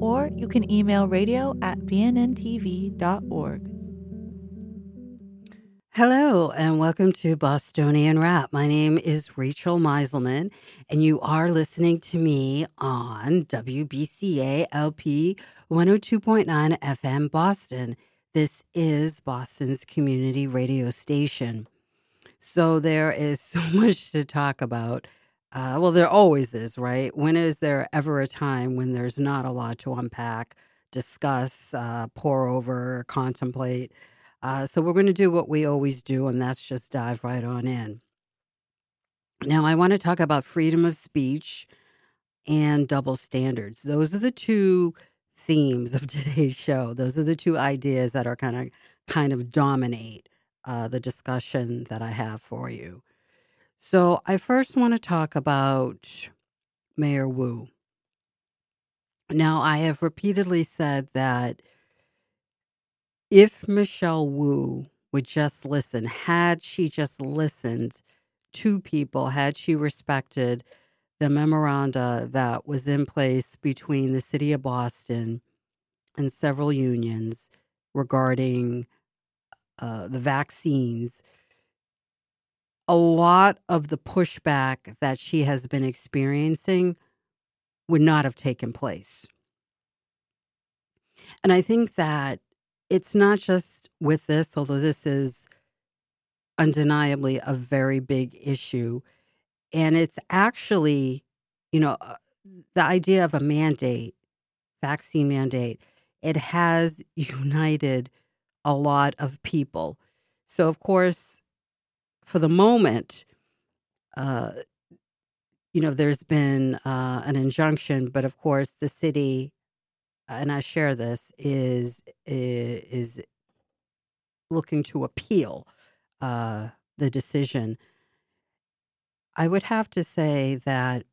or you can email radio at bnntv.org. Hello, and welcome to Bostonian Rap. My name is Rachel Miselman, and you are listening to me on WBCA LP 102.9 FM Boston. This is Boston's community radio station. So there is so much to talk about. Uh, well, there always is, right? When is there ever a time when there's not a lot to unpack, discuss, uh, pore over, contemplate? Uh, so we're going to do what we always do, and that's just dive right on in. Now, I want to talk about freedom of speech and double standards. Those are the two themes of today's show. Those are the two ideas that are kind of kind of dominate uh, the discussion that I have for you. So I first want to talk about Mayor Wu. Now, I have repeatedly said that if Michelle Wu would just listen, had she just listened to people, had she respected the memoranda that was in place between the city of Boston and several unions regarding uh, the vaccines, a lot of the pushback that she has been experiencing would not have taken place. And I think that it's not just with this, although this is undeniably a very big issue. And it's actually, you know, uh, the idea of a mandate, vaccine mandate, it has united a lot of people. So, of course, for the moment, uh, you know, there's been uh, an injunction, but of course, the city and I share this, is is looking to appeal uh, the decision. I would have to say that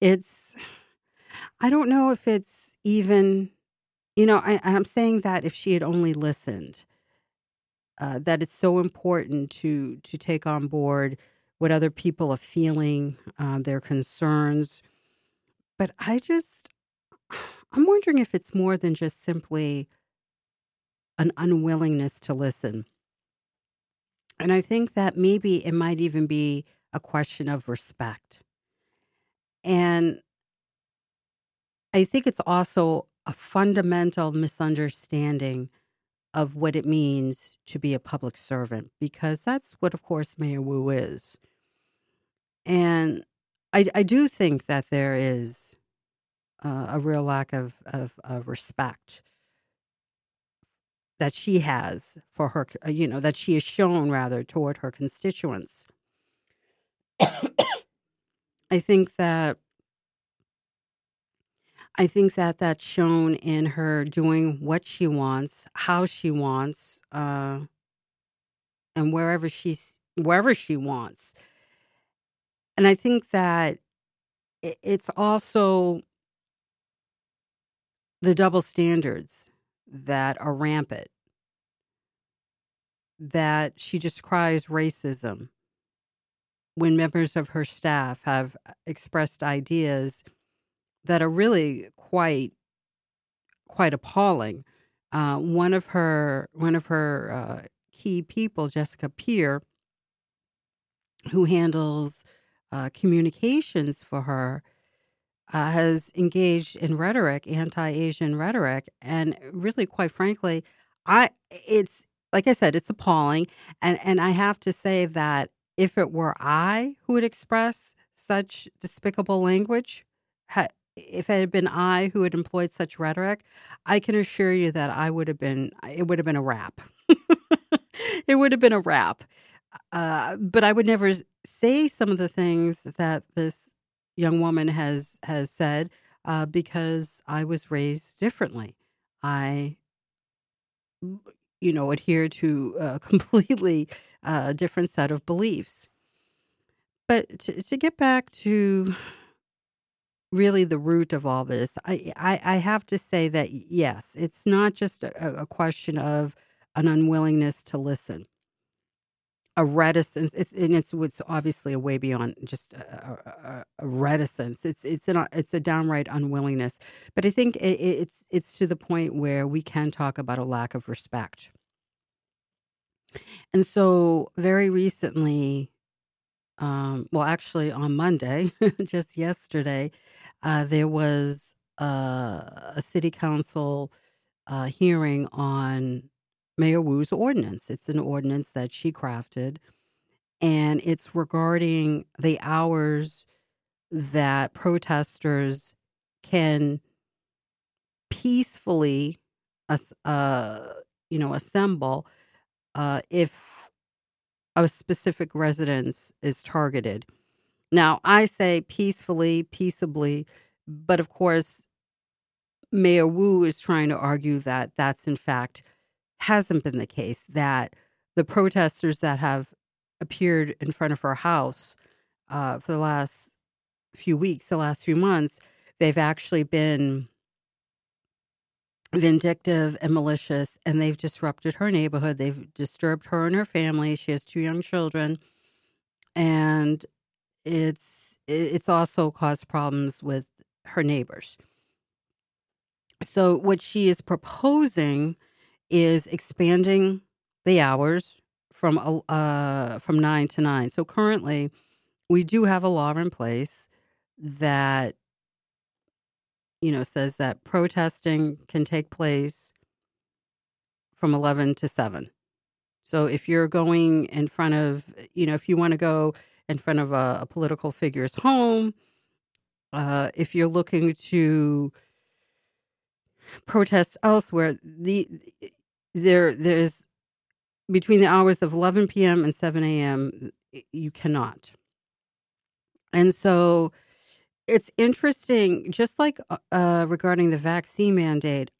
it's. I don't know if it's even, you know, I, I'm saying that if she had only listened, uh, that it's so important to to take on board what other people are feeling, uh, their concerns. But I just, I'm wondering if it's more than just simply an unwillingness to listen. And I think that maybe it might even be a question of respect. And I think it's also a fundamental misunderstanding of what it means to be a public servant, because that's what, of course, Mayor Wu is. And I, I do think that there is uh, a real lack of, of, of respect that she has for her, uh, you know, that she has shown rather toward her constituents. I think that I think that that's shown in her doing what she wants, how she wants, uh, and wherever she's wherever she wants. And I think that it's also the double standards that are rampant, that she just cries racism when members of her staff have expressed ideas that are really quite quite appalling. Uh, one of her one of her uh, key people, Jessicah Pierre, who handles uh, communications for her, uh, has engaged in rhetoric, anti-Asian rhetoric, and really, quite frankly, I it's like I said, it's appalling, and and I have to say that if it were I who would express such despicable language, if it had been I who had employed such rhetoric, I can assure you that I would have been it would have been a rap. it would have been a rap. Uh, but I would never say some of the things that this young woman has has said. uh, because I was raised differently. I, you know, adhere to a completely uh, different set of beliefs. But to, to get back to really the root of all this, I, I, I have to say that yes, it's not just a, a question of an unwillingness to listen a reticence. It's and it's what's obviously a way beyond just a, a, a, reticence. It's it's an it's a downright unwillingness. But I think it, it's it's to the point where we can talk about a lack of respect. And so, very recently, um, well, actually on Monday, just yesterday, uh, there was a city council uh, hearing on Mayor Wu's ordinance. It's an ordinance that she crafted, and it's regarding the hours that protesters can peacefully, uh, you know, assemble uh, if a specific residence is targeted. Now, I say peacefully, peaceably, but of course, Mayor Wu is trying to argue that that's in fact hasn't been the case, that the protesters that have appeared in front of her house uh, for the last few weeks, the last few months, they've actually been vindictive and malicious and they've disrupted her neighborhood. They've disturbed her and her family. She has two young children. And it's it's also caused problems with her neighbors. So what she is proposing is expanding the hours from uh, from nine to nine. So currently, we do have a law in place that you know says that protesting can take place from 11 to 7 so if you're going in front of you know if you want to go in front of a, a political figure's home uh, if you're looking to protest elsewhere the there there's between the hours of 11 p.m. and 7 a.m. you cannot. And so it's interesting, just like uh, uh, regarding the vaccine mandate,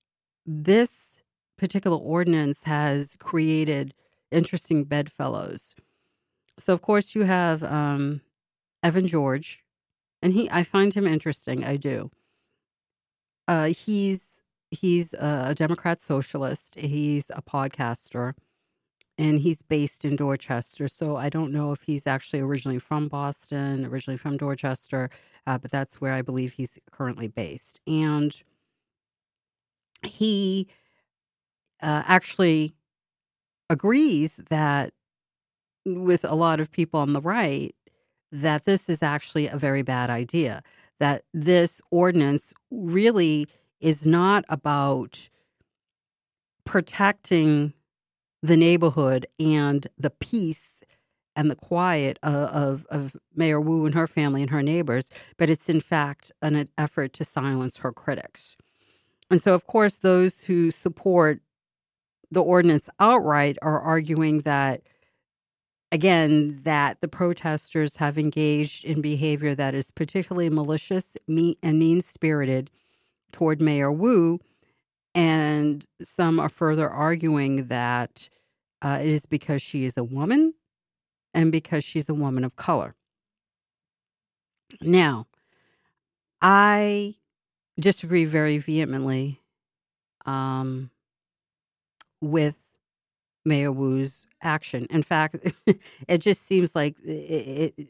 this particular ordinance has created interesting bedfellows. So, of course, you have um, Evan George, and he I find him interesting. I do. Uh, he's he's a Democrat socialist. He's a podcaster and he's based in Dorchester. So I don't know if he's actually originally from Boston, originally from Dorchester, uh, but that's where I believe he's currently based. And he uh, actually agrees that with a lot of people on the right that this is actually a very bad idea that this ordinance really is not about protecting the neighborhood and the peace and the quiet of, of Mayor Wu and her family and her neighbors, but it's in fact an effort to silence her critics. And so, of course, those who support the ordinance outright are arguing that, again, that the protesters have engaged in behavior that is particularly malicious and mean spirited toward Mayor Wu. And some are further arguing that uh, it is because she is a woman and because she's a woman of color. Now, I disagree very vehemently um, with Mayor Wu's action. In fact, it just seems like it, it,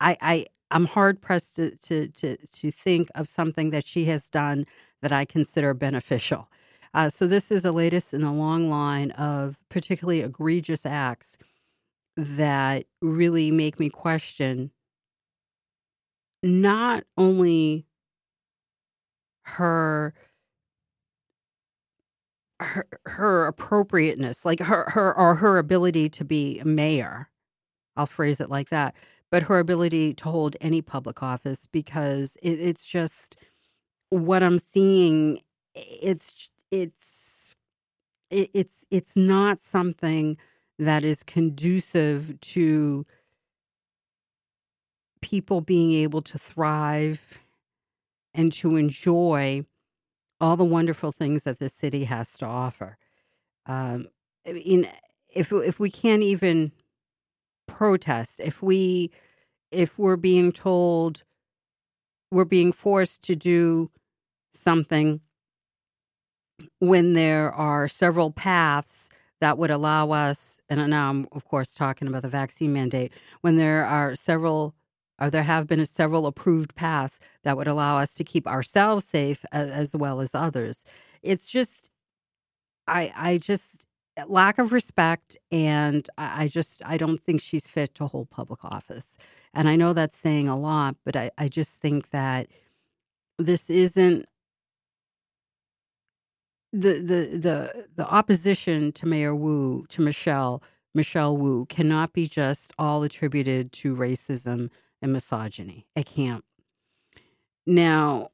I, I I'm hard pressed to, to to to think of something that she has done that I consider beneficial. Uh, so this is the latest in a long line of particularly egregious acts that really make me question not only her her, her appropriateness, like her her or her ability to be mayor. I'll phrase it like that, but her ability to hold any public office because it, it's just what I'm seeing. It's it's it, it's it's not something that is conducive to people being able to thrive and to enjoy all the wonderful things that the city has to offer. Um, in if if we can't even protest, if we if we're being told we're being forced to do something when there are several paths that would allow us, and now I'm of course talking about the vaccine mandate, when there are several or there have been several approved paths that would allow us to keep ourselves safe as, as well as others. It's just, I, I just eh, lack of respect, and I, I just, I don't think she's fit to hold public office. And I know that's saying a lot, but I, I just think that this isn't the the the the opposition to Mayor Wu to Michelle Michelle Wu cannot be just all attributed to racism and misogyny. It can't. Now,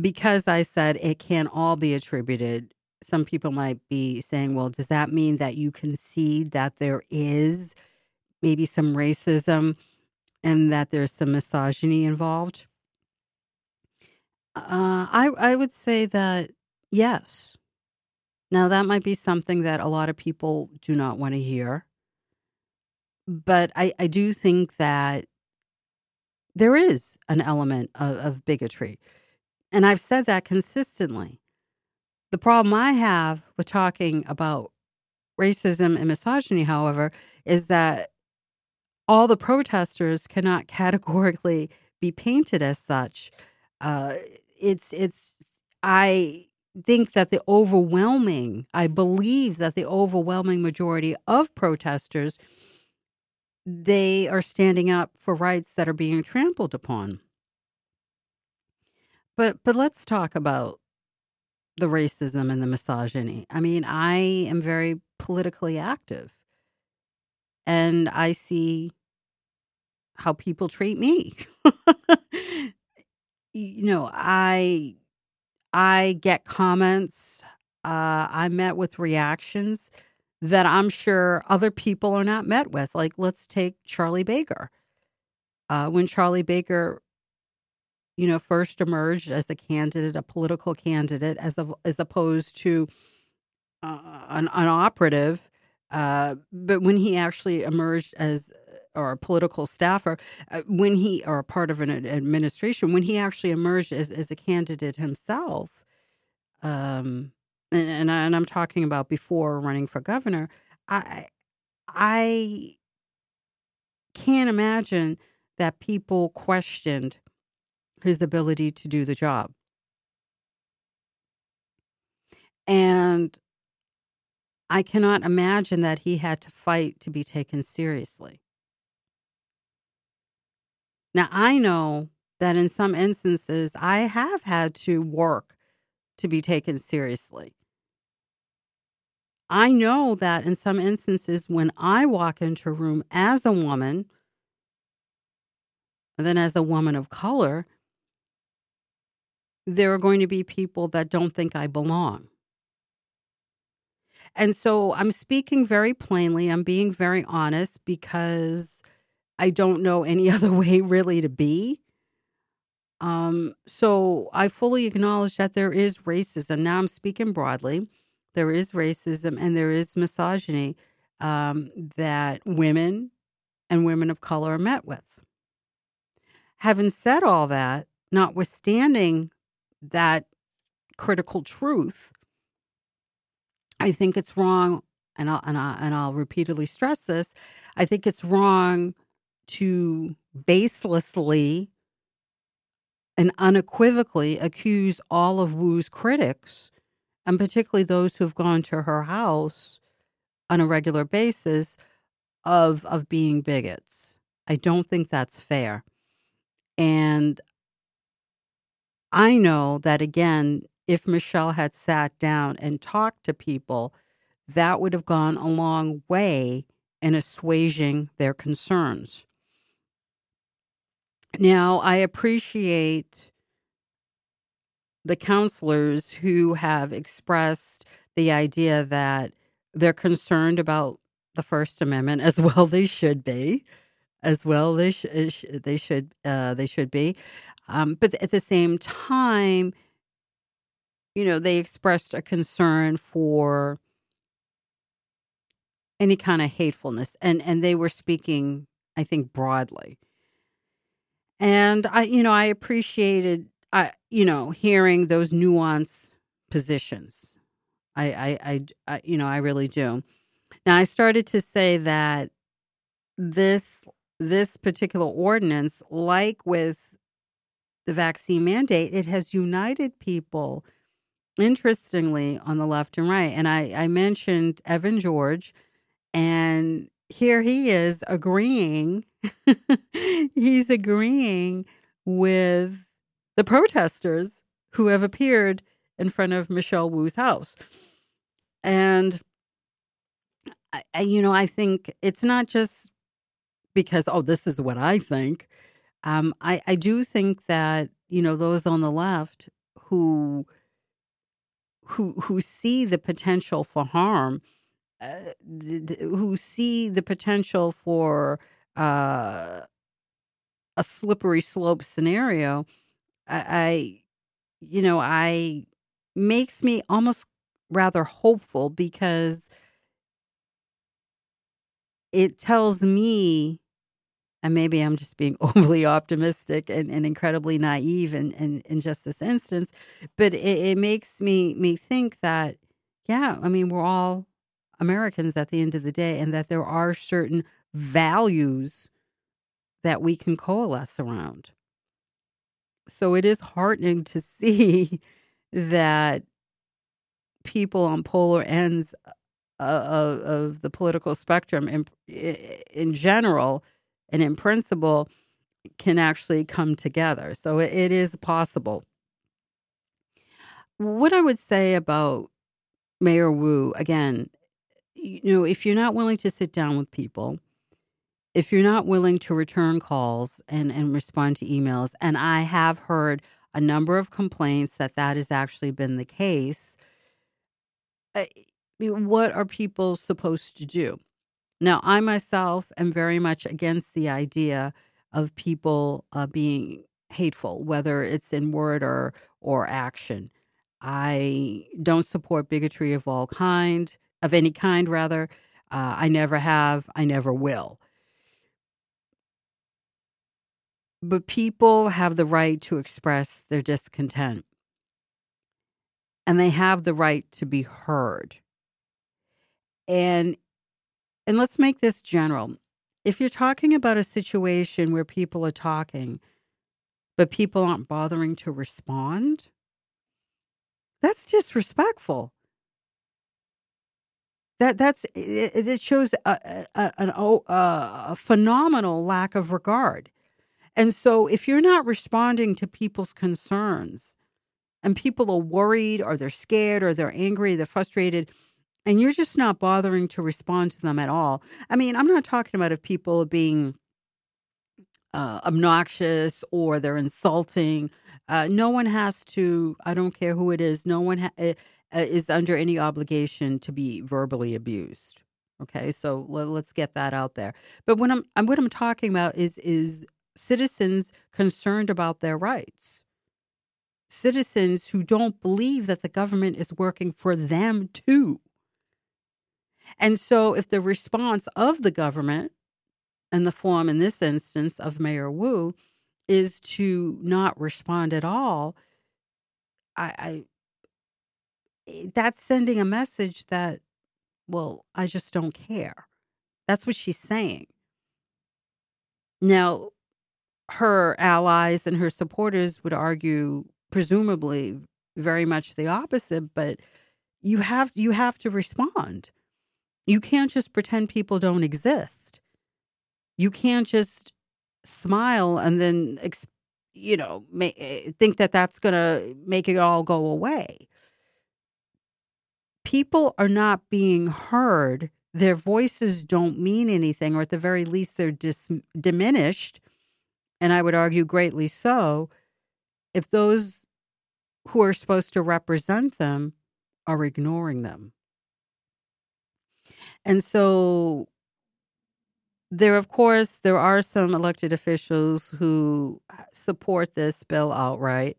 because I said it can all be attributed, some people might be saying, well, does that mean that you concede that there is maybe some racism and that there's some misogyny involved? Uh, I I would say that yes. Now that might be something that a lot of people do not want to hear but I, I do think that there is an element of, of bigotry. And I've said that consistently. The problem I have with talking about racism and misogyny, however, is that all the protesters cannot categorically be painted as such. Uh, it's it's I think that the overwhelming, I believe that the overwhelming majority of protesters they are standing up for rights that are being trampled upon. But but let's talk about the racism and the misogyny. I mean, I am very politically active. And I see how people treat me. you know, I I get comments. Uh, I met with reactions that I'm sure other people are not met with. Like, let's take Charlie Baker. Uh, when Charlie Baker, you know, first emerged as a candidate, a political candidate, as as opposed to uh, an, an operative, uh, but when he actually emerged as or a political staffer, uh, when he or part of an administration, when he actually emerged as, as a candidate himself, um, and, and, I'm talking about before running for governor, I I can't imagine that people questioned his ability to do the job. And I cannot imagine that he had to fight to be taken seriously. Now, I know that in some instances, I have had to work to be taken seriously. I know that in some instances, when I walk into a room as a woman, and then as a woman of color, there are going to be people that don't think I belong. And so I'm speaking very plainly, I'm being very honest because I don't know any other way really to be. Um, so I fully acknowledge that there is racism. Now I'm speaking broadly there is racism and there is misogyny um, that women and women of color are met with. Having said all that, notwithstanding that critical truth, I think it's wrong, and I'll, and, I, and I'll repeatedly stress this I think it's wrong to baselessly and unequivocally accuse all of Wu's critics and particularly those who have gone to her house on a regular basis of of being bigots. I don't think that's fair. And I know that again, if Michelle had sat down and talked to people, that would have gone a long way in assuaging their concerns. Now, I appreciate the councilors who have expressed the idea that they're concerned about the First Amendment, as well they should be. as well. They sh- they should uh, they should be, um, but at the same time, you know, they expressed a concern for any kind of hatefulness, and and they were speaking, I think, broadly. And I, you know, I appreciated, I, you know, hearing those nuanced positions. I, I, I, I, you know, I really do. Now I started to say that this this particular ordinance, like with the vaccine mandate, it has united people, interestingly, on the left and right. And I, I mentioned Evan George, and here he is agreeing. He's agreeing with the protesters who have appeared in front of Michelle Wu's house. And, I, you know, I think it's not just because, oh, this is what I think. Um, I, I do think that, you know, those on the left who who who see the potential for harm, uh, who see the potential for uh, a slippery slope scenario, I, I, you know, I makes me almost rather hopeful because it tells me and maybe I'm just being overly optimistic and, and incredibly naive in, in, in just this instance, but it, it makes me me think that, yeah, I mean, we're all Americans at the end of the day, and that there are certain values that we can coalesce around. So it is heartening to see that people on polar ends uh, of, of the political spectrum in, in general and in principle can actually come together. So it, it is possible. What I would say about Mayor Wu, again, you know, if you're not willing to sit down with people, if you're not willing to return calls and, and respond to emails, and I have heard a number of complaints that that has actually been the case, what are people supposed to do? Now, I myself am very much against the idea of people uh, being hateful, whether it's in word or or action. I don't support bigotry of all kind, of any kind, rather. Uh, I never have. I never will. But people have the right to express their discontent, and they have the right to be heard. And and let's make this general. If you're talking about a situation where people are talking, but people aren't bothering to respond, that's disrespectful. That that's it, it shows a, a, oh, a, a phenomenal lack of regard. And so, if you're not responding to people's concerns, and people are worried, or they're scared, or they're angry, they're frustrated, and you're just not bothering to respond to them at all. I mean, I'm not talking about if people are being uh, obnoxious or they're insulting. Uh, no one has to, I don't care who it is, no one ha- uh, uh is under any obligation to be verbally abused. Okay, so let, us get that out there. But when I'm, I'm what I'm talking about is is citizens concerned about their rights. Citizens who don't believe that the government is working for them too. And so, if the response of the government, and the form in this instance of Mayor Wu, is to not respond at all, I, I eh, that's sending a message that, well, I just don't care. That's what she's saying. Now, her allies and her supporters would argue, presumably, very much the opposite. But you have you have to respond. You can't just pretend people don't exist. You can't just smile and then, you know, eh, think that that's going to make it all go away. People are not being heard. Their voices don't mean anything, or at the very least, they're dis- diminished. And I would argue greatly so if those who are supposed to represent them are ignoring them. And so there, of course, there are some elected officials who support this bill outright,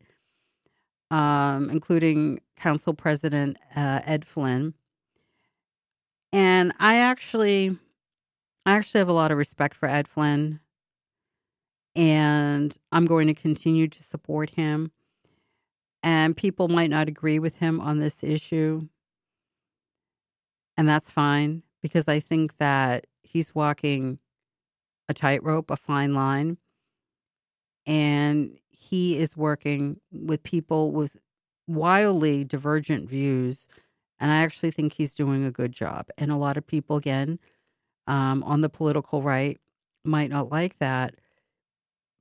um, including Council President uh, Ed Flynn. And I actually, I actually have a lot of respect for Ed Flynn, and I'm going to continue to support him. And people might not agree with him on this issue, and that's fine because I think that he's walking a tightrope, a fine line, and he is working with people with wildly divergent views. And I actually think he's doing a good job. And a lot of people, again, um, on the political right might not like that.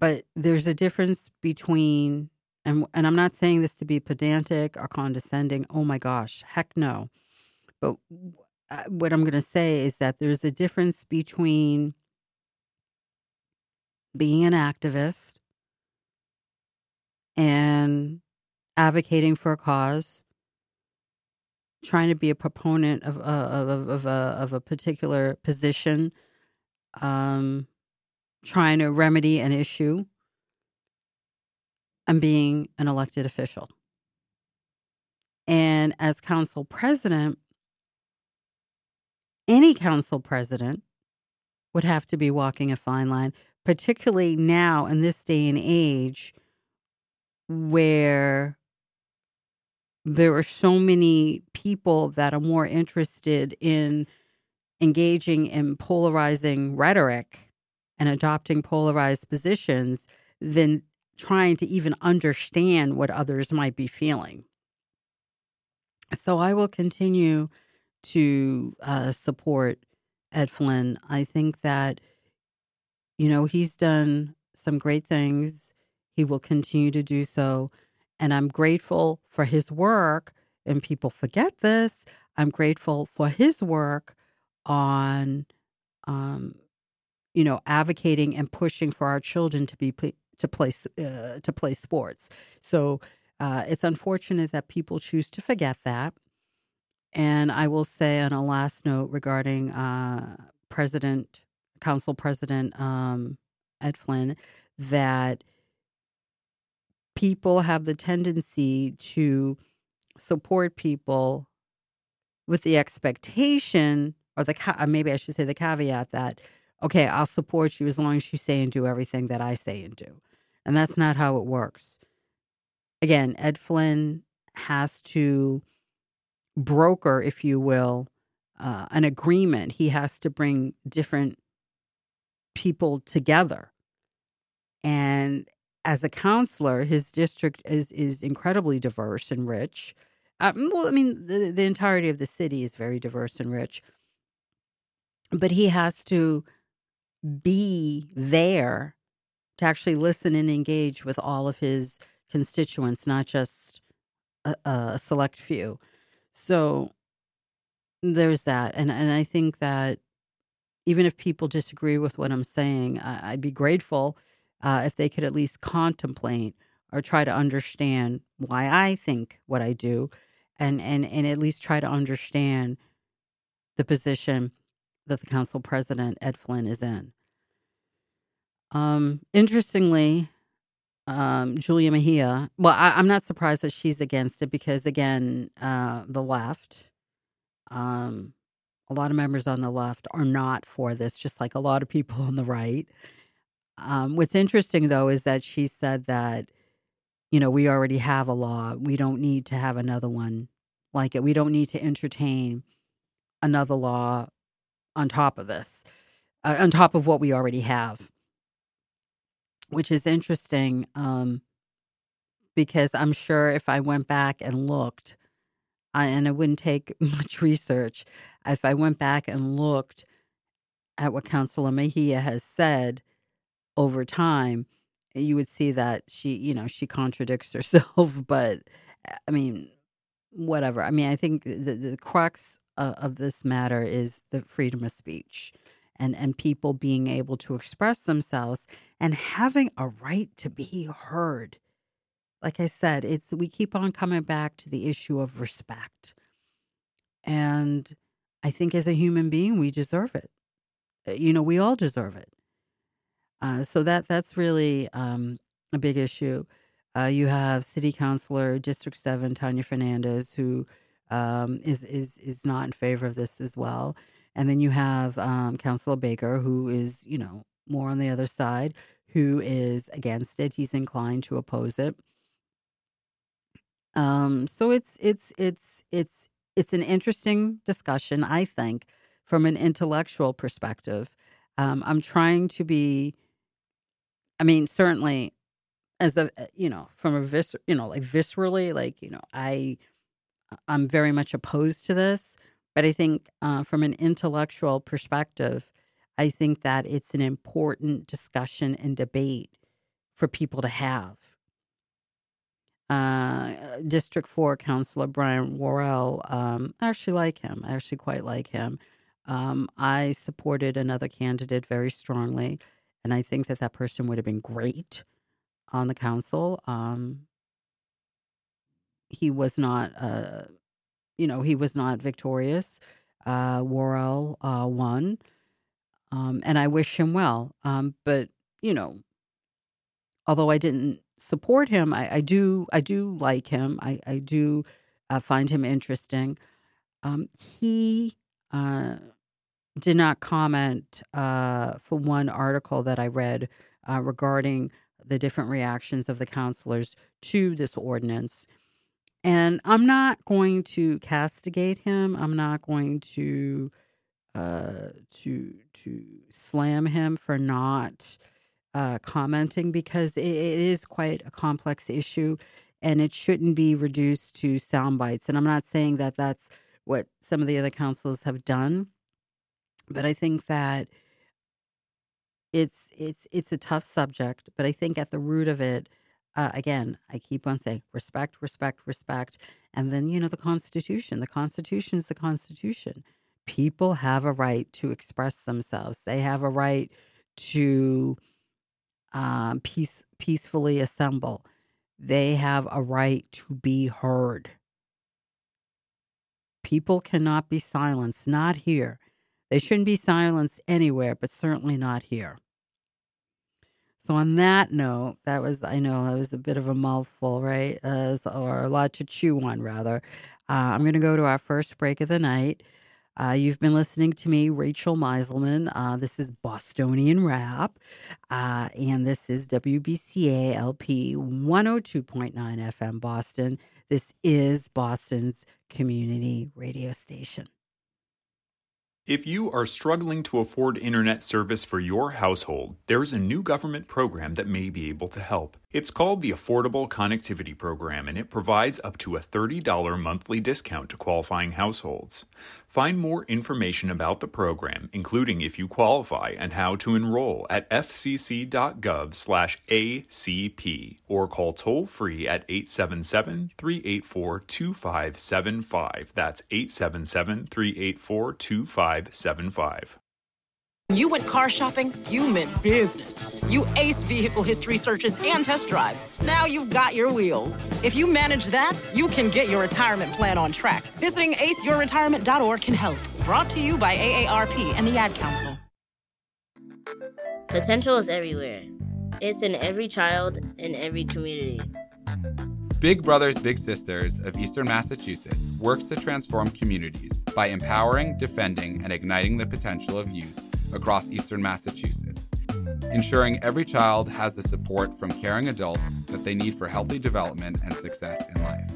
But there's a difference between, and, and I'm not saying this to be pedantic or condescending. Oh my gosh, heck no. But what I'm going to say is that there's a difference between being an activist and advocating for a cause, trying to be a proponent of, of, of, of, a, of a particular position, um, trying to remedy an issue, and being an elected official. And as council president, any council president would have to be walking a fine line, particularly now in this day and age where there are so many people that are more interested in engaging in polarizing rhetoric and adopting polarized positions than trying to even understand what others might be feeling. So I will continue to uh, support Ed Flynn. I think that, you know, he's done some great things. He will continue to do so. And I'm grateful for his work. And people forget this. I'm grateful for his work on, um, you know, advocating and pushing for our children to be to play uh, to play sports. So uh, it's unfortunate that people choose to forget that. And I will say on a last note regarding uh, President, Council President um, Ed Flynn, that people have the tendency to support people with the expectation, or the uh, maybe I should say the caveat that, okay, I'll support you as long as you say and do everything that I say and do. And that's not how it works. Again, Ed Flynn has to broker, if you will, uh, an agreement. He has to bring different people together. And as a councilor, his district is is incredibly diverse and rich. Um, well, I mean, the, the entirety of the city is very diverse and rich. But he has to be there to actually listen and engage with all of his constituents, not just a, a select few. So there's that. And, and I think that even if people disagree with what I'm saying, I, would be grateful uh, if they could at least contemplate or try to understand why I think what I do and, and, and at least try to understand the position that the council president, Ed Flynn, is in. Um, interestingly, um, Julia Mejia. Well, I, am not surprised that she's against it because, again, uh, the left, um, a lot of members on the left are not for this, just like a lot of people on the right. Um, what's interesting, though, is that she said that, you know, we already have a law. We don't need to have another one like it. We don't need to entertain another law on top of this, uh, on top of what we already have which is interesting um, because I'm sure if I went back and looked, I, and it wouldn't take much research, if I went back and looked at what Councilor Mejia has said over time, you would see that she, you know, she contradicts herself. But I mean, whatever. I mean, I think the, the crux of, of this matter is the freedom of speech and, and people being able to express themselves and having a right to be heard. Like I said, it's we keep on coming back to the issue of respect. And I think as a human being, we deserve it. uh, you know, we all deserve it. Uh, so that that's really um, a big issue. Uh, you have City Councilor District Seven Tania Fernandes, who um, is is is not in favor of this as well, and then you have um, Councilor Baker, who is you know more on the other side, who is against it. He's inclined to oppose it. Um, so it's it's it's it's it's an interesting discussion, I think, from an intellectual perspective. Um, I'm trying to be. I mean, certainly, as a you know, from a vis, you know, like viscerally, like you know, I, I'm very much opposed to this. But I think, uh, from an intellectual perspective, I think that it's an important discussion and debate for people to have uh, District 4 Councilor Brian Worrell. Um, I actually like him. I actually quite like him. Um, I supported another candidate very strongly, and I think that that person would have been great on the council. Um, he was not, uh, you know, he was not victorious. Uh, Worrell uh, won, um, and I wish him well. Um, but you know, although I didn't support him. I, I do I do like him. I, I do uh, find him interesting. Um, he uh, did not comment uh, for one article that I read uh, regarding the different reactions of the councilors to this ordinance. And I'm not going to castigate him. I'm not going to uh, to to slam him for not uh, commenting because it, it is quite a complex issue and it shouldn't be reduced to sound bites. And I'm not saying that that's what some of the other councils have done, but I think that it's it's it's a tough subject. But I think at the root of it, uh, again, I keep on saying respect, respect, respect, and then you know the Constitution. The Constitution is the Constitution. People have a right to express themselves. They have a right to um, peace, peacefully assemble. They have a right to be heard. People cannot be silenced, not here. They shouldn't be silenced anywhere, but certainly not here. So, on that note, that was, I know that was a bit of a mouthful, right? Uh, or a lot to chew on, rather. Uh, I'm going to go to our first break of the night. Uh, you've been listening to me, Rachel Miselman. Uh, this is Bostonian Rap, uh, and this is WBCA LP 102.9 FM Boston. This is Boston's community radio station. If you are struggling to afford internet service for your household, there is a new government program that may be able to help. It's called the Affordable Connectivity Program, and it provides up to a $30 monthly discount to qualifying households. Find more information about the program, including if you qualify and how to enroll at fcc.gov/acp or call toll-free at 877-384-2575. That's 877-384-2575. You went car shopping, you meant business. You ace vehicle history searches and test drives. Now you've got your wheels. If you manage that, you can get your retirement plan on track. Visiting aceyourretirement.org can help. Brought to you by AARP and the Ad Council. Potential is everywhere. It's in every child in every community. Big Brothers Big Sisters of Eastern Massachusetts works to transform communities by empowering, defending, and igniting the potential of youth across eastern Massachusetts, ensuring every child has the support from caring adults that they need for healthy development and success in life.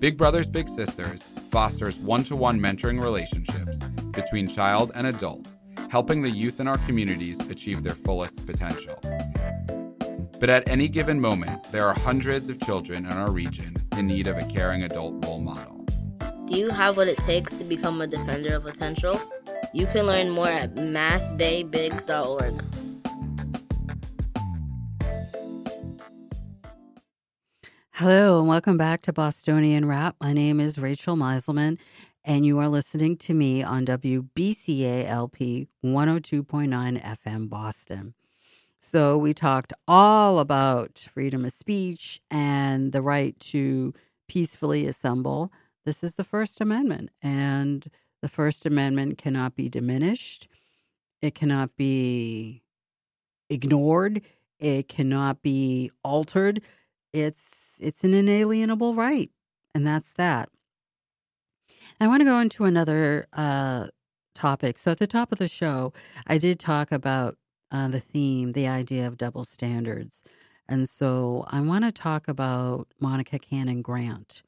Big Brothers Big Sisters fosters one to one mentoring relationships between child and adult, helping the youth in our communities achieve their fullest potential. But at any given moment, there are hundreds of children in our region in need of a caring adult role model. Do you have what it takes to become a defender of potential? You can learn more at massbaybigs.org. Hello, and welcome back to Bostonian Rap. My name is Rachel Miselman, and you are listening to me on WBCALP 102.9 FM Boston. So, we talked all about freedom of speech and the right to peacefully assemble. This is the First Amendment, and the First Amendment cannot be diminished. It cannot be ignored. It cannot be altered. It's it's an inalienable right, and that's that. I want to go into another uh, topic. So at the top of the show, I did talk about uh, the theme, the idea of double standards, and so I want to talk about Monica Cannon Grant.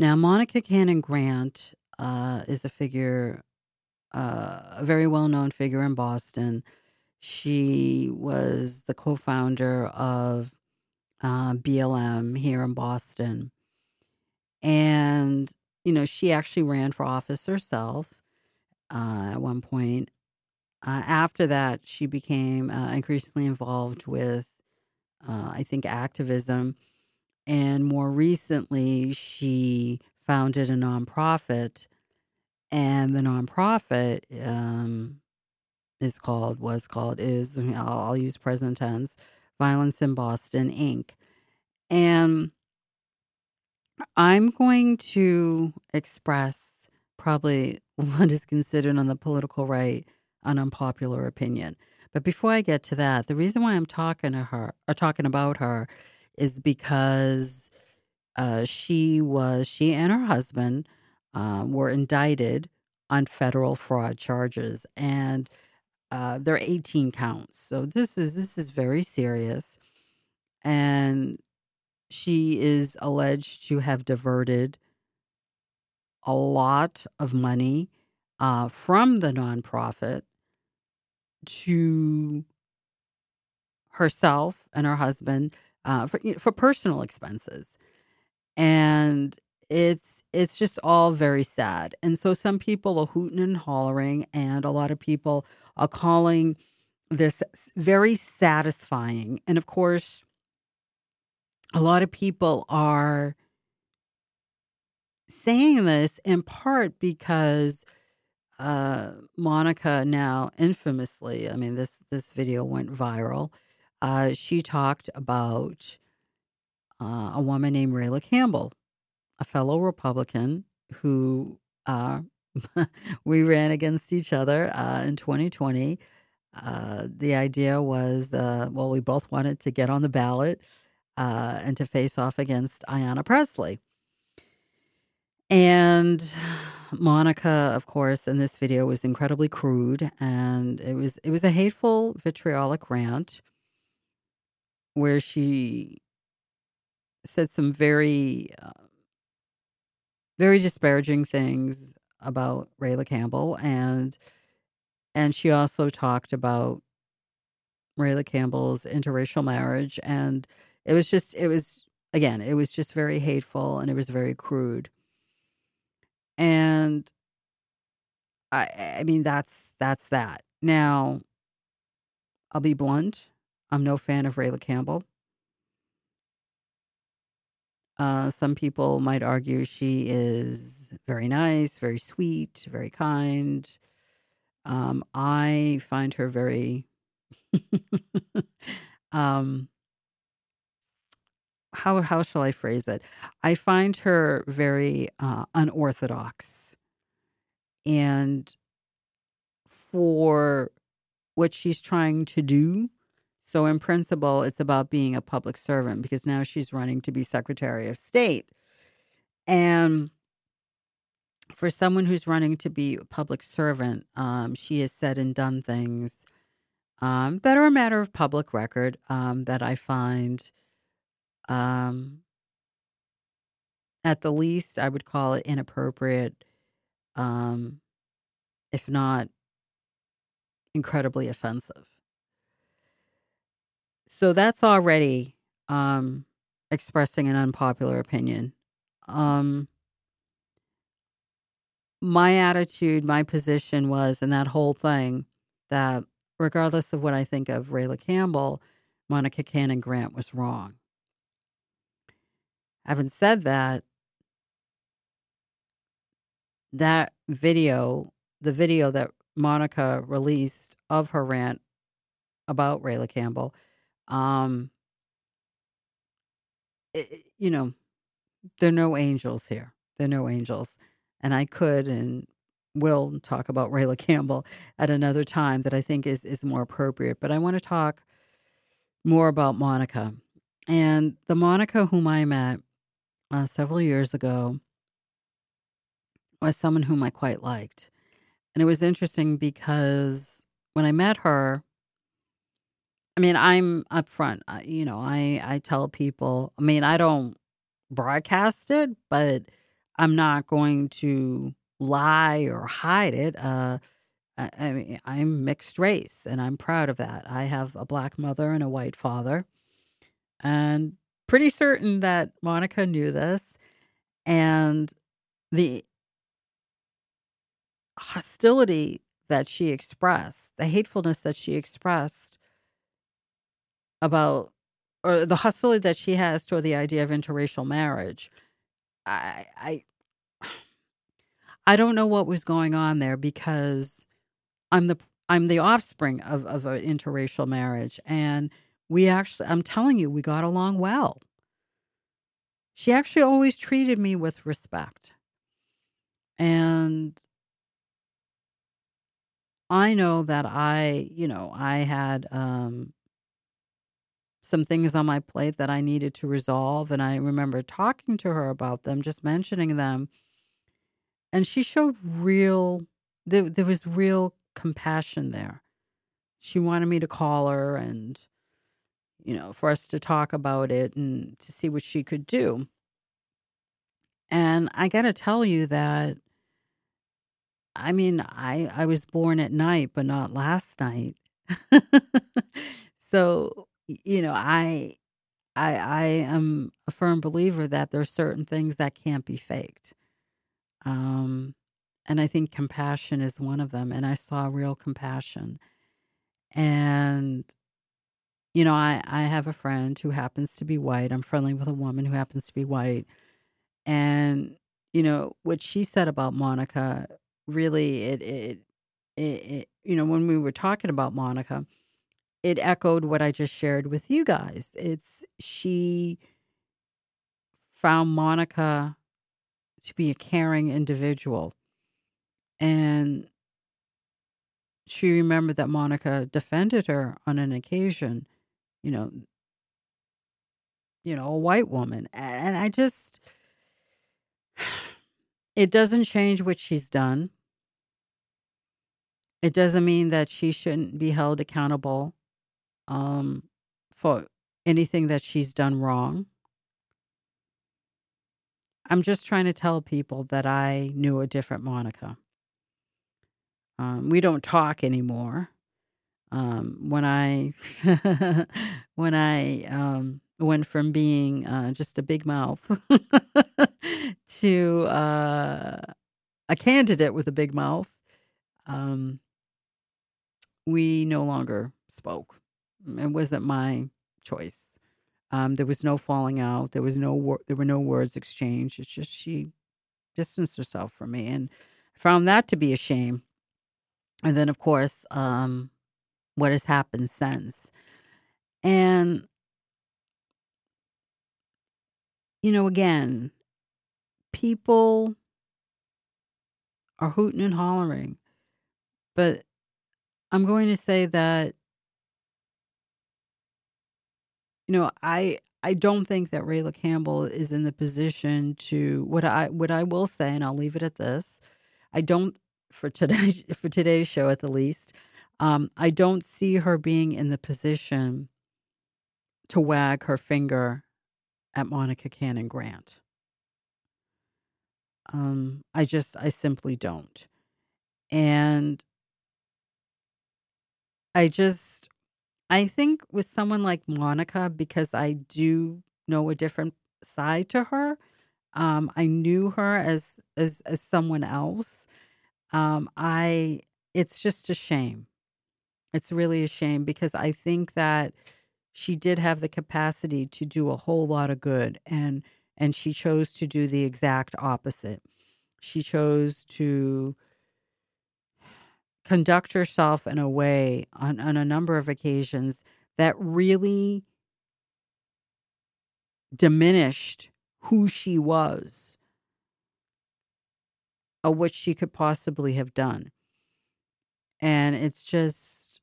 Now, Monica Cannon Grant uh, is a figure, uh, a very well known figure in Boston. She was the co founder of uh, BLM here in Boston. And, you know, she actually ran for office herself uh, at one point. Uh, after that, she became uh, increasingly involved with, I think, activism. And more recently, she founded a nonprofit. And the nonprofit um, is called, was called, is, I'll, I'll use present tense, Violence in Boston, Inc. And I'm going to express probably what is considered on the political right an unpopular opinion. But before I get to that, the reason why I'm talking to her or talking about her is because uh, she was she and her husband uh, were indicted on federal fraud charges, and uh, there are 18 counts. So this is this is very serious, and she is alleged to have diverted a lot of money uh, from the nonprofit to herself and her husband uh, for for personal expenses, and it's it's just all very sad. And so some people are hooting and hollering, and a lot of people are calling this very satisfying. And of course, a lot of people are saying this in part because uh, Monica now infamously, I mean this this video went viral. Uh, she talked about uh, a woman named Rayla Campbell, a fellow Republican who uh, we ran against each other uh, in 2020. Uh, the idea was, well, we both wanted to get on the ballot and to face off against Ayanna Presley. And Monica, of course, in this video was incredibly crude, and it was it was a hateful, vitriolic rant where she said some very, uh, very disparaging things about Rayla Campbell, and and she also talked about Rayla Campbell's interracial marriage, and it was just it was again it was just very hateful and it was very crude. And I I mean that's that's that. Now I'll be blunt. I'm no fan of Rayla Campbell. Uh, some people might argue she is very nice, very sweet, very kind. Um, I find her very um, how how shall I phrase it? I find her very uh, unorthodox, and for what she's trying to do. So, in principle, it's about being a public servant because now she's running to be Secretary of State, and for someone who's running to be a public servant, um, she has said and done things um, that are a matter of public record um, that I find um, at the least, I would call it inappropriate, um, if not incredibly offensive. So that's already um, expressing an unpopular opinion. Um, my attitude, my position was in that whole thing that regardless of what I think of Rayla Campbell, Monica Cannon Grant was wrong. Having said that, that video, the video that Monica released of her rant about Rayla Campbell, um, it, you know, there are no angels here. There are no angels. And I could, and will talk about Rayla Campbell at another time that I think is is more appropriate. But I want to talk more about Monica and the Monica whom I met uh, several years ago was someone whom I quite liked, and it was interesting because when I met her. I mean, I'm upfront. I, you know, I I tell people. I mean, I don't broadcast it, but I'm not going to lie or hide it. Uh, I, I mean, I'm mixed race, and I'm proud of that. I have a black mother and a white father, and pretty certain that Monica knew this, and the hostility that she expressed, the hatefulness that she expressed about, or the hostility that she has toward the idea of interracial marriage. I, I I don't know what was going on there because I'm the I'm the offspring of of an interracial marriage, and we actually I'm telling you we got along well. She actually always treated me with respect, and I know that I you know I had um, some things on my plate that I needed to resolve, and I remember talking to her about them, just mentioning them and she showed real there, there was real compassion there. She wanted me to call her and you know for us to talk about it and to see what she could do. And i got to tell you that i mean i i was born at night but not last night. So you know i i i am a firm believer that there's certain things that can't be faked um, and I think compassion is one of them. And I saw real compassion. And, you know, I, I have a friend who happens to be white. I'm friendly with a woman who happens to be white. And, you know, what she said about Monica really, it, it, it, it you know, when we were talking about Monica, it echoed what I just shared with you guys. It's she found Monica to be a caring individual. And she remembered that Monica defended her on an occasion, you know, you know, a white woman. And I just it doesn't change what she's done. It doesn't mean that she shouldn't be held accountable um, for anything that she's done wrong. I'm just trying to tell people that I knew a different Monica. Um, we don't talk anymore. Um, when I when I um, went from being uh, just a big mouth to uh, a candidate with a big mouth, um, we no longer spoke. It wasn't my choice. Um, there was no falling out. There was no wor- there were no words exchanged. It's just she distanced herself from me, and I found that to be a shame. And then, of course, um, what has happened since, and you know, again, people are hooting and hollering, but I'm going to say that you know, I I don't think that Rayla Campbell is in the position to what I what I will say, and I'll leave it at this. I don't for today for today's show at the least. Um, I don't see her being in the position to wag her finger at Monica Cannon Grant. Um, I just I simply don't. And I just I think with someone like Monica, because I do know a different side to her, um, I knew her as as as someone else. Um, I it's just a shame. It's really a shame because I think that she did have the capacity to do a whole lot of good and and she chose to do the exact opposite. She chose to conduct herself in a way on, on a number of occasions that really diminished who she was. of what she could possibly have done. And it's just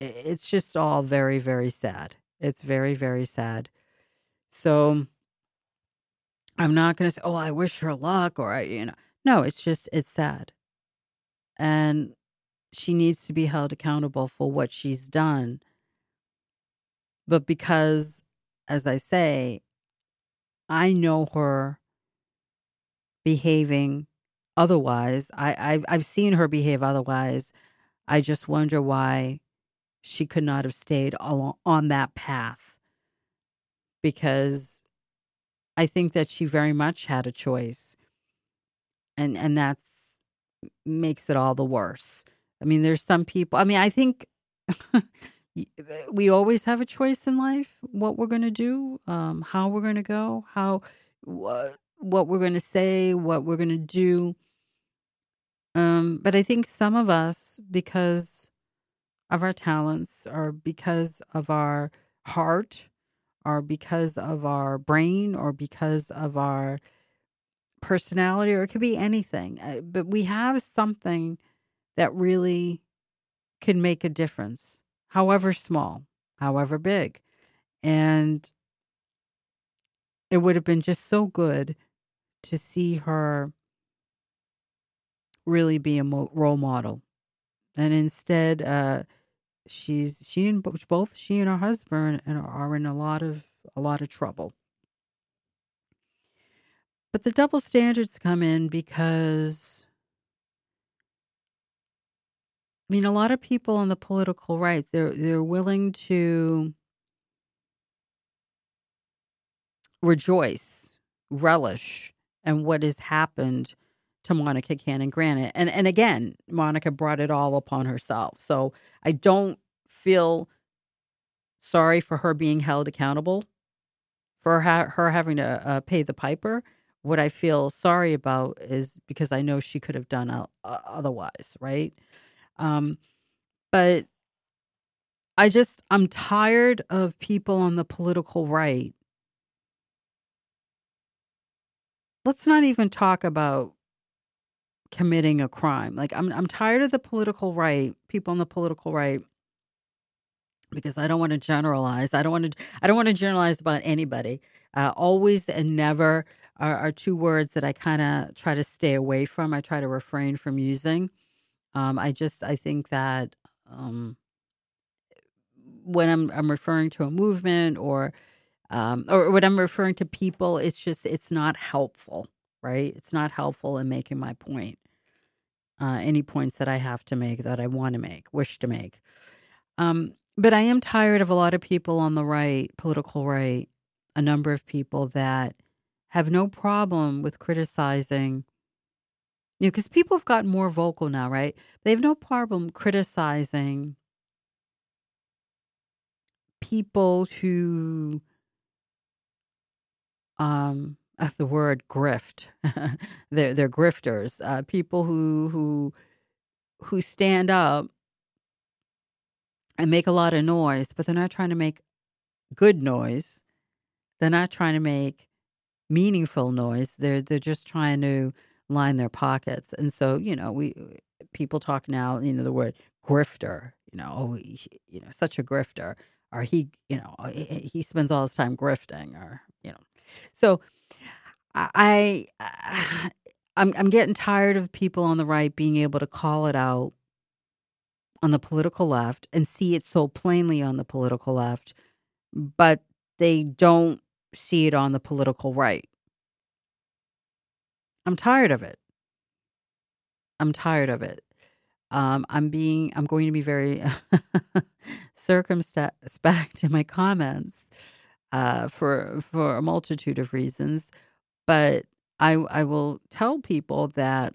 it's just all very very sad. It's very very sad. So I'm not going to say, "Oh, I wish her luck," or I, you know, no. It's just it's sad, and she needs to be held accountable for what she's done. But because, as I say, I know her behaving otherwise. I, I've I've seen her behave otherwise. I just wonder why she could not have stayed on that path because I think that she very much had a choice. And and that's makes it all the worse. I mean, there's some people. I mean, I think we always have a choice in life what we're going to do, um, how we're going to go, how what what we're going to say, what we're going to do. Um, but I think some of us, because of our talents, or because of our heart, or because of our brain, or because of our personality, or it could be anything. Uh, but we have something that really can make a difference, however small, however big. And it would have been just so good to see her really be a mo- role model. And instead, uh, she's she and both she and her husband are in a lot of a lot of trouble. But the double standards come in because I mean a lot of people on the political right they're they're willing to rejoice, relish and what has happened to Monica Cannon Grant. And and again, Monica brought it all upon herself. So I don't feel sorry for her being held accountable for her having to uh, pay the piper. What I feel sorry about is because I know she could have done otherwise, right? Um, but I just I'm tired of people on the political right let's not even talk about committing a crime. Like I'm I'm tired of the political right, people on the political right because I don't want to generalize. I don't want to I don't want to generalize about anybody. Uh, always and never are, are two words that I kind of try to stay away from. I try to refrain from using. Um, I just I think that um, when I'm I'm referring to a movement or um, or when I'm referring to people, it's just it's not helpful, right? It's not helpful in making my point. Uh, any points that I have to make that I want to make, wish to make. Um, but I am tired of a lot of people on the right, political right, a number of people that have no problem with criticizing. You know, because people have gotten more vocal now, right? They have no problem criticizing people who um, the word grift. they're they're grifters, uh, people who who who stand up and make a lot of noise, but they're not trying to make good noise. They're not trying to make meaningful noise. They're they're just trying to line their pockets. And so, you know, we people talk now, you know, the word grifter, you know, oh, he, you know, such a grifter, or he, you know, oh, he spends all his time grifting, or you know, so I, I I'm I'm getting tired of people on the right being able to call it out on the political left and see it so plainly on the political left, but they don't see it on the political right. I'm tired of it. I'm tired of it. Um, I'm being, I'm going to be very circumspect in my comments uh, for for a multitude of reasons. But I I will tell people that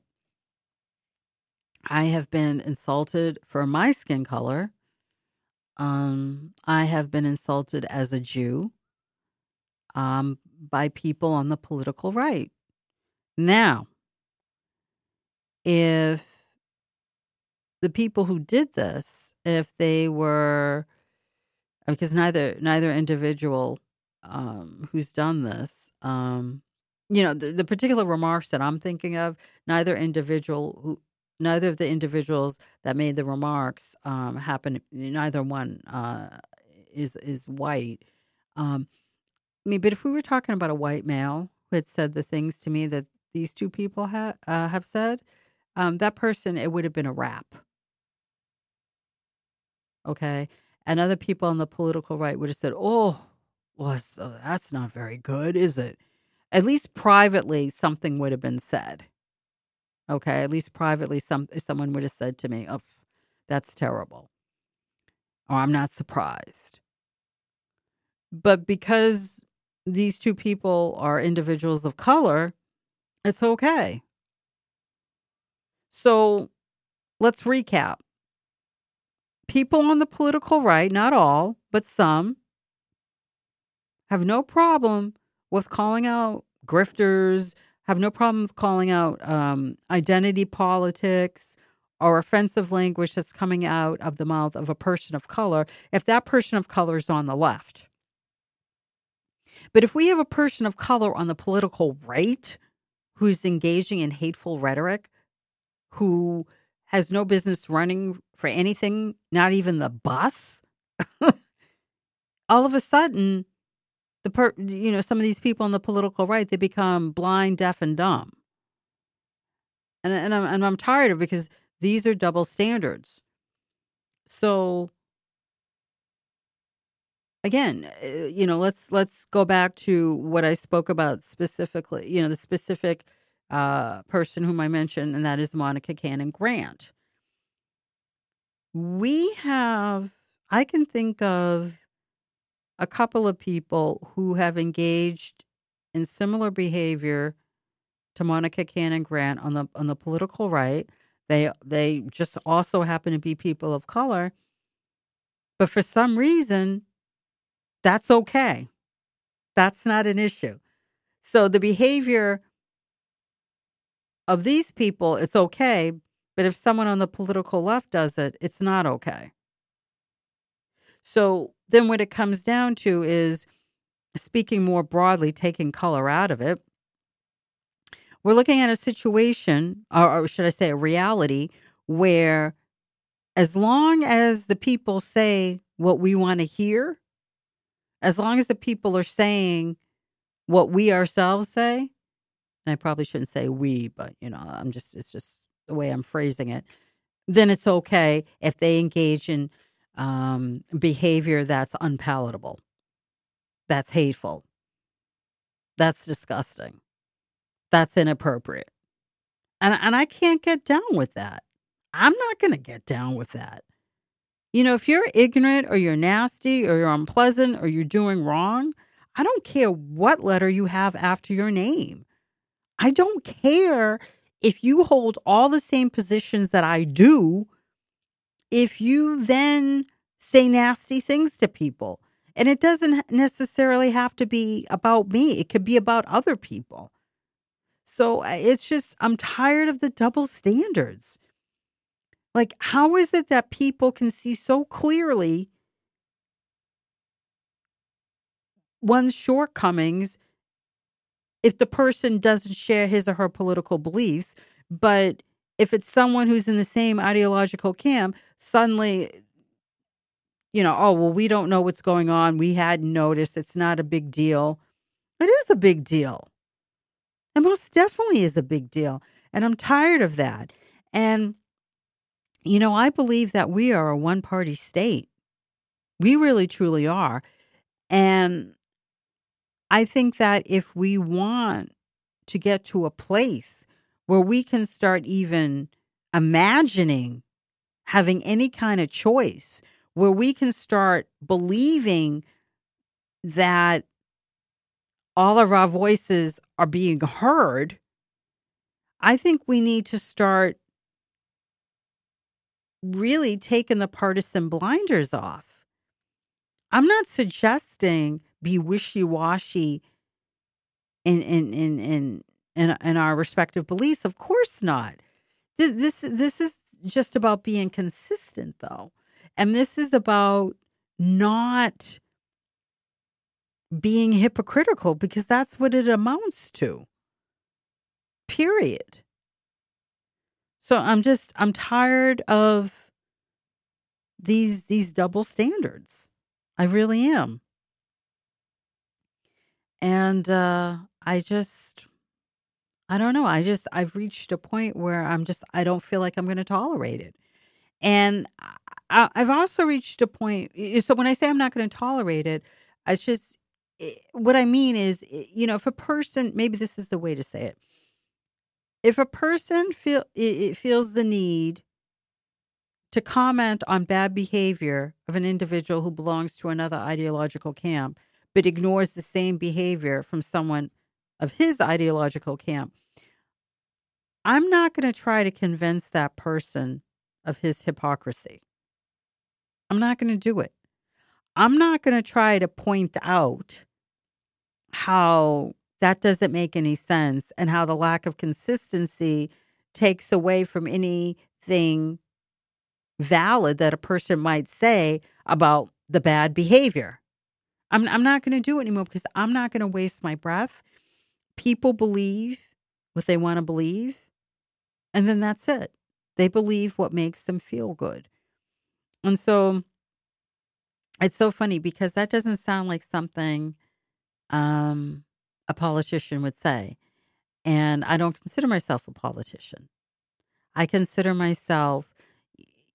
I have been insulted for my skin color. Um, I have been insulted as a Jew um, by people on the political right. Now, if the people who did this, if they were, because neither neither individual um, who's done this um, you know, the, the particular remarks that I'm thinking of, neither individual who neither of the individuals that made the remarks um, happen. Neither one uh, is is white. Um, I mean, but if we were talking about a white male who had said the things to me that these two people ha- uh, have said, um, that person it would have been a rap. Okay, and other people on the political right would have said, "Oh, well, that's not very good, is it?" At least privately, something would have been said. Okay, at least privately, some someone would have said to me, "Oh, that's terrible," or "I'm not surprised." But because these two people are individuals of color, it's okay. So let's recap. People on the political right, not all, but some, have no problem with calling out grifters, have no problem with calling out um, identity politics or offensive language that's coming out of the mouth of a person of color if that person of color is on the left. But if we have a person of color on the political right who's engaging in hateful rhetoric, who has no business running for anything, not even the bus, all of a sudden, the per, you know, some of these people on the political right, they become blind, deaf, and dumb. And, and, I'm, and I'm tired of because these are double standards. So again, uh, you know, let's let's go back to what I spoke about specifically. You know, the specific uh, person whom I mentioned, and that is Monica Cannon Grant. We have, I can think of a couple of people who have engaged in similar behavior to Monica Cannon Grant on the on the political right. They they just also happen to be people of color, but for some reason that's okay. That's not an issue. So the behavior of these people, it's okay. But if someone on the political left does it, it's not okay. So then what it comes down to is speaking more broadly, taking color out of it. We're looking at a situation, or, should I say, a reality, where as long as the people say what we want to hear, as long as the people are saying what we ourselves say, and I probably shouldn't say we, but you know, I'm just it's just the way I'm phrasing it, then it's okay if they engage in um, behavior that's unpalatable, that's hateful, that's disgusting, that's inappropriate. And, and I can't get down with that. I'm not going to get down with that. You know, if you're ignorant or you're nasty or you're unpleasant or you're doing wrong, I don't care what letter you have after your name. I don't care if you hold all the same positions that I do, if you then say nasty things to people. And it doesn't necessarily have to be about me, it could be about other people. So uh, it's just, I'm tired of the double standards. Like, how is it that people can see so clearly one's shortcomings if the person doesn't share his or her political beliefs? But if it's someone who's in the same ideological camp, suddenly, you know, oh, well, we don't know what's going on. We hadn't noticed. It's not a big deal. It is a big deal. It most definitely is a big deal. And I'm tired of that. And you know, I believe that we are a one party state. We really, truly are. And I think that if we want to get to a place where we can start even imagining having any kind of choice, where we can start believing that all of our voices are being heard, I think we need to start really taken the partisan blinders off. I'm not suggesting be wishy washy in in in in in in our respective beliefs. Of course not. This this this is just about being consistent though. And this is about not being hypocritical because that's what it amounts to. period. So I'm just I'm tired of these these double standards. I really am. And uh I just I don't know. I just I've reached a point where I'm just I don't feel like I'm going to tolerate it. And I, I've also reached a point so when I say I'm not going to tolerate it, it's just what I mean is you know, if a person maybe this is the way to say it. If a person feel it feels the need to comment on bad behavior of an individual who belongs to another ideological camp, but ignores the same behavior from someone of his ideological camp, I'm not going to try to convince that person of his hypocrisy. I'm not going to do it. I'm not going to try to point out how that doesn't make any sense and how the lack of consistency takes away from anything valid that a person might say about the bad behavior. I'm, I'm not going to do it anymore because I'm not going to waste my breath. People believe what they want to believe, and then that's it. They believe what makes them feel good. And so it's so funny because that doesn't sound like something um, a politician would say. And I don't consider myself a politician. I consider myself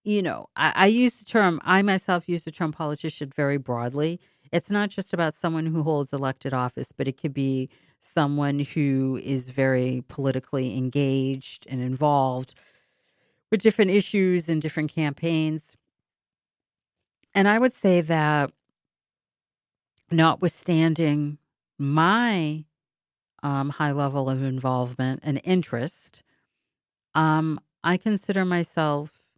you know, I, I use the term, I myself use the term politician very broadly. It's not just about someone who holds elected office, but it could be someone who is very politically engaged and involved with different issues and different campaigns. And I would say that, notwithstanding my um, high level of involvement and interest, um, I consider myself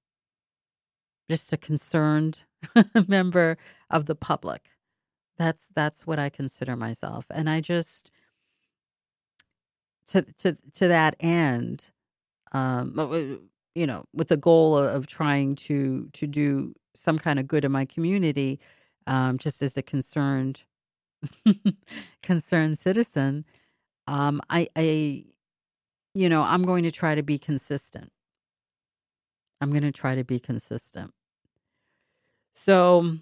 just a concerned member of the public. That's that's what I consider myself, and I just to to to that end, um, you know, with the goal of trying to to do some kind of good in my community, um, just as a concerned concerned citizen, um, I, I, you know, I'm going to try to be consistent. I'm going to try to be consistent. So,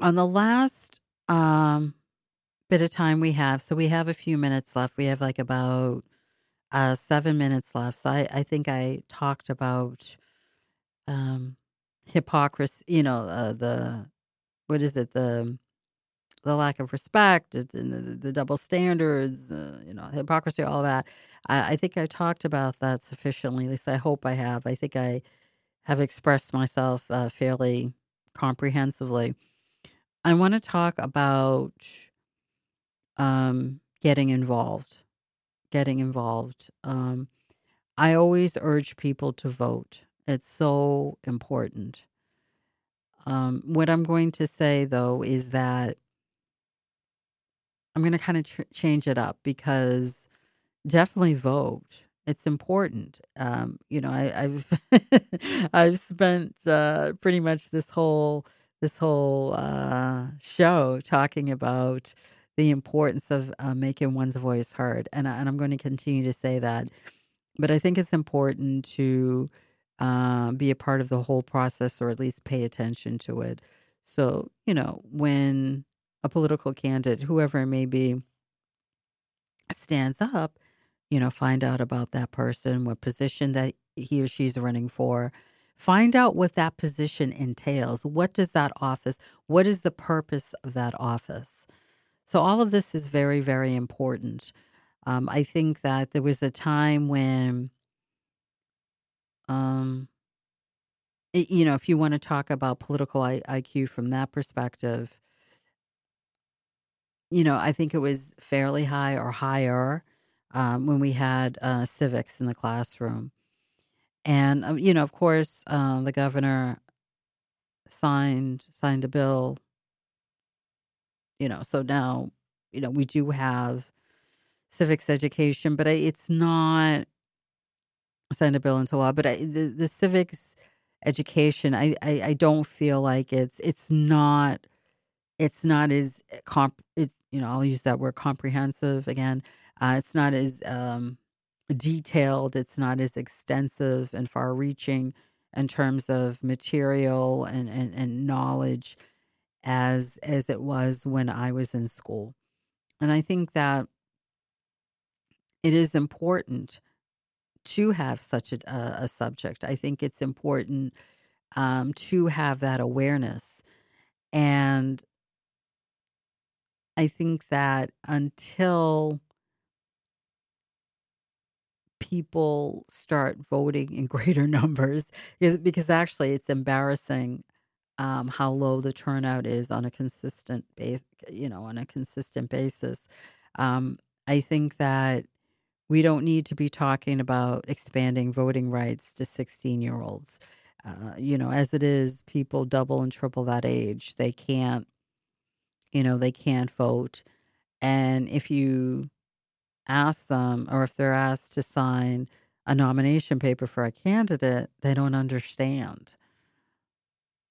on the last um, bit of time we have, so we have a few minutes left. We have like about uh, seven minutes left. So, I, I think I talked about um, hypocrisy, you know, uh, the, what is it, the, the lack of respect and the, the double standards, uh, you know, hypocrisy, all that. I, I, think I talked about that sufficiently. At least I hope I have. I think I have expressed myself uh, fairly comprehensively. I want to talk about um, getting involved. Getting involved. Um, I always urge people to vote. It's so important. Um, what I'm going to say, though, is that I'm going to kind of tr- change it up because definitely vote. It's important. Um, you know, I, have I've spent uh, pretty much this whole this whole uh, show talking about the importance of uh, making one's voice heard, and and I'm going to continue to say that. But I think it's important to uh, be a part of the whole process, or at least pay attention to it. So you know when a political candidate, whoever it may be, stands up, you know, find out about that person, what position that he or she's running for. Find out what that position entails. What does that office, what is the purpose of that office? So, all of this is very, very important. Um, I think that there was a time when, um, you know, if you want to talk about political IQ from that perspective, you know, I think it was fairly high or higher um, when we had uh, civics in the classroom. And, um, you know, of course, uh, the governor signed signed a bill, you know, so now, you know, we do have civics education, but it's not signed a bill into law. But I, the, the civics education, I, I, I don't feel like it's it's not it's not as comp it's you know i'll use that word comprehensive again uh, it's not as um, detailed, it's not as extensive and far reaching in terms of material and, and, and knowledge as as it was when I was in school. And I think that it is important to have such a, a subject. I think it's important um, to have that awareness. And I think that until people start voting in greater numbers, because, because actually it's embarrassing um, how low the turnout is on a consistent base, you know, on a consistent basis. Um, I think that we don't need to be talking about expanding voting rights to 16 year olds. Uh, you know, as it is, people double and triple that age. They can't, you know, they can't vote. And if you ask them, or if they're asked to sign a nomination paper for a candidate, they don't understand.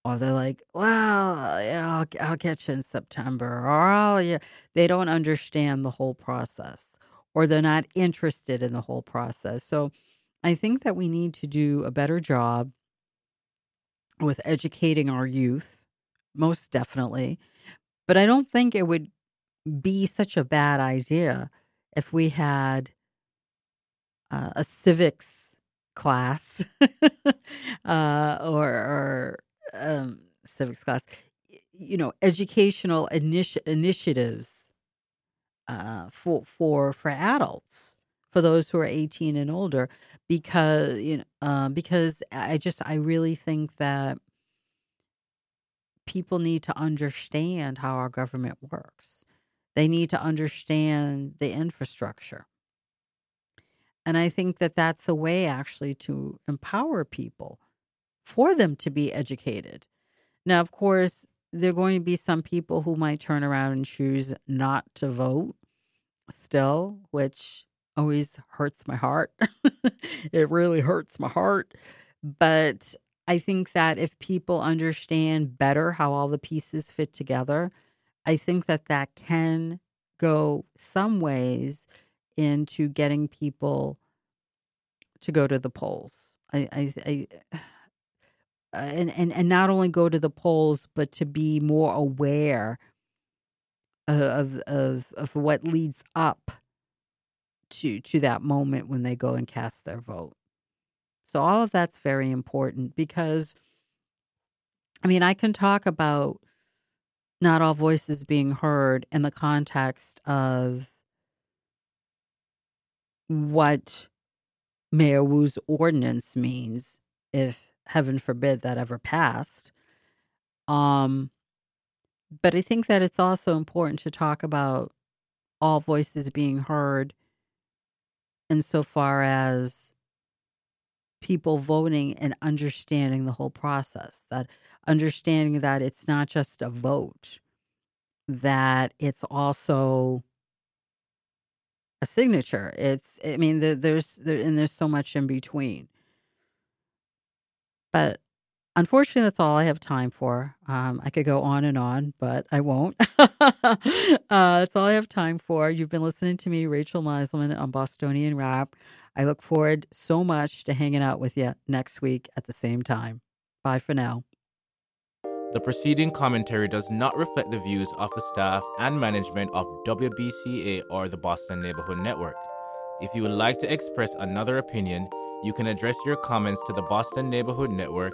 Or they're like, well, yeah, I'll, I'll get you in September. Or, oh, yeah. They don't understand the whole process or they're not interested in the whole process. So I think that we need to do a better job with educating our youth, most definitely. But I don't think it would be such a bad idea if we had uh, a civics class uh, or, or um, civics class, you know, educational initi- initiatives uh, for for for adults for those who are 18 and older because you know uh, because I just I really think that people need to understand how our government works. They need to understand the infrastructure. And I think that that's a way actually to empower people for them to be educated. Now, of course, there are going to be some people who might turn around and choose not to vote still, which always hurts my heart. it really hurts my heart. But I think that if people understand better how all the pieces fit together, I think that that can go some ways into getting people to go to the polls. I, I, I uh, and, and and not only go to the polls, but to be more aware of of of what leads up to to that moment when they go and cast their vote. So all of that's very important because I mean, I can talk about not all voices being heard in the context of what Mayor Wu's ordinance means if heaven forbid that ever passed. Um but I think that it's also important to talk about all voices being heard insofar as people voting and understanding the whole process, that understanding that it's not just a vote, that it's also a signature. It's, I mean, there, there's, there, and there's so much in between. But unfortunately, that's all I have time for. Um, I could go on and on, but I won't. uh, that's all I have time for. You've been listening to me, Rachel Miselman, on Bostonian Rap. I look forward so much to hanging out with you next week at the same time. Bye for now. The preceding commentary does not reflect the views of the staff and management of WBCA or the Boston Neighborhood Network. If you would like to express another opinion, you can address your comments to the Boston Neighborhood Network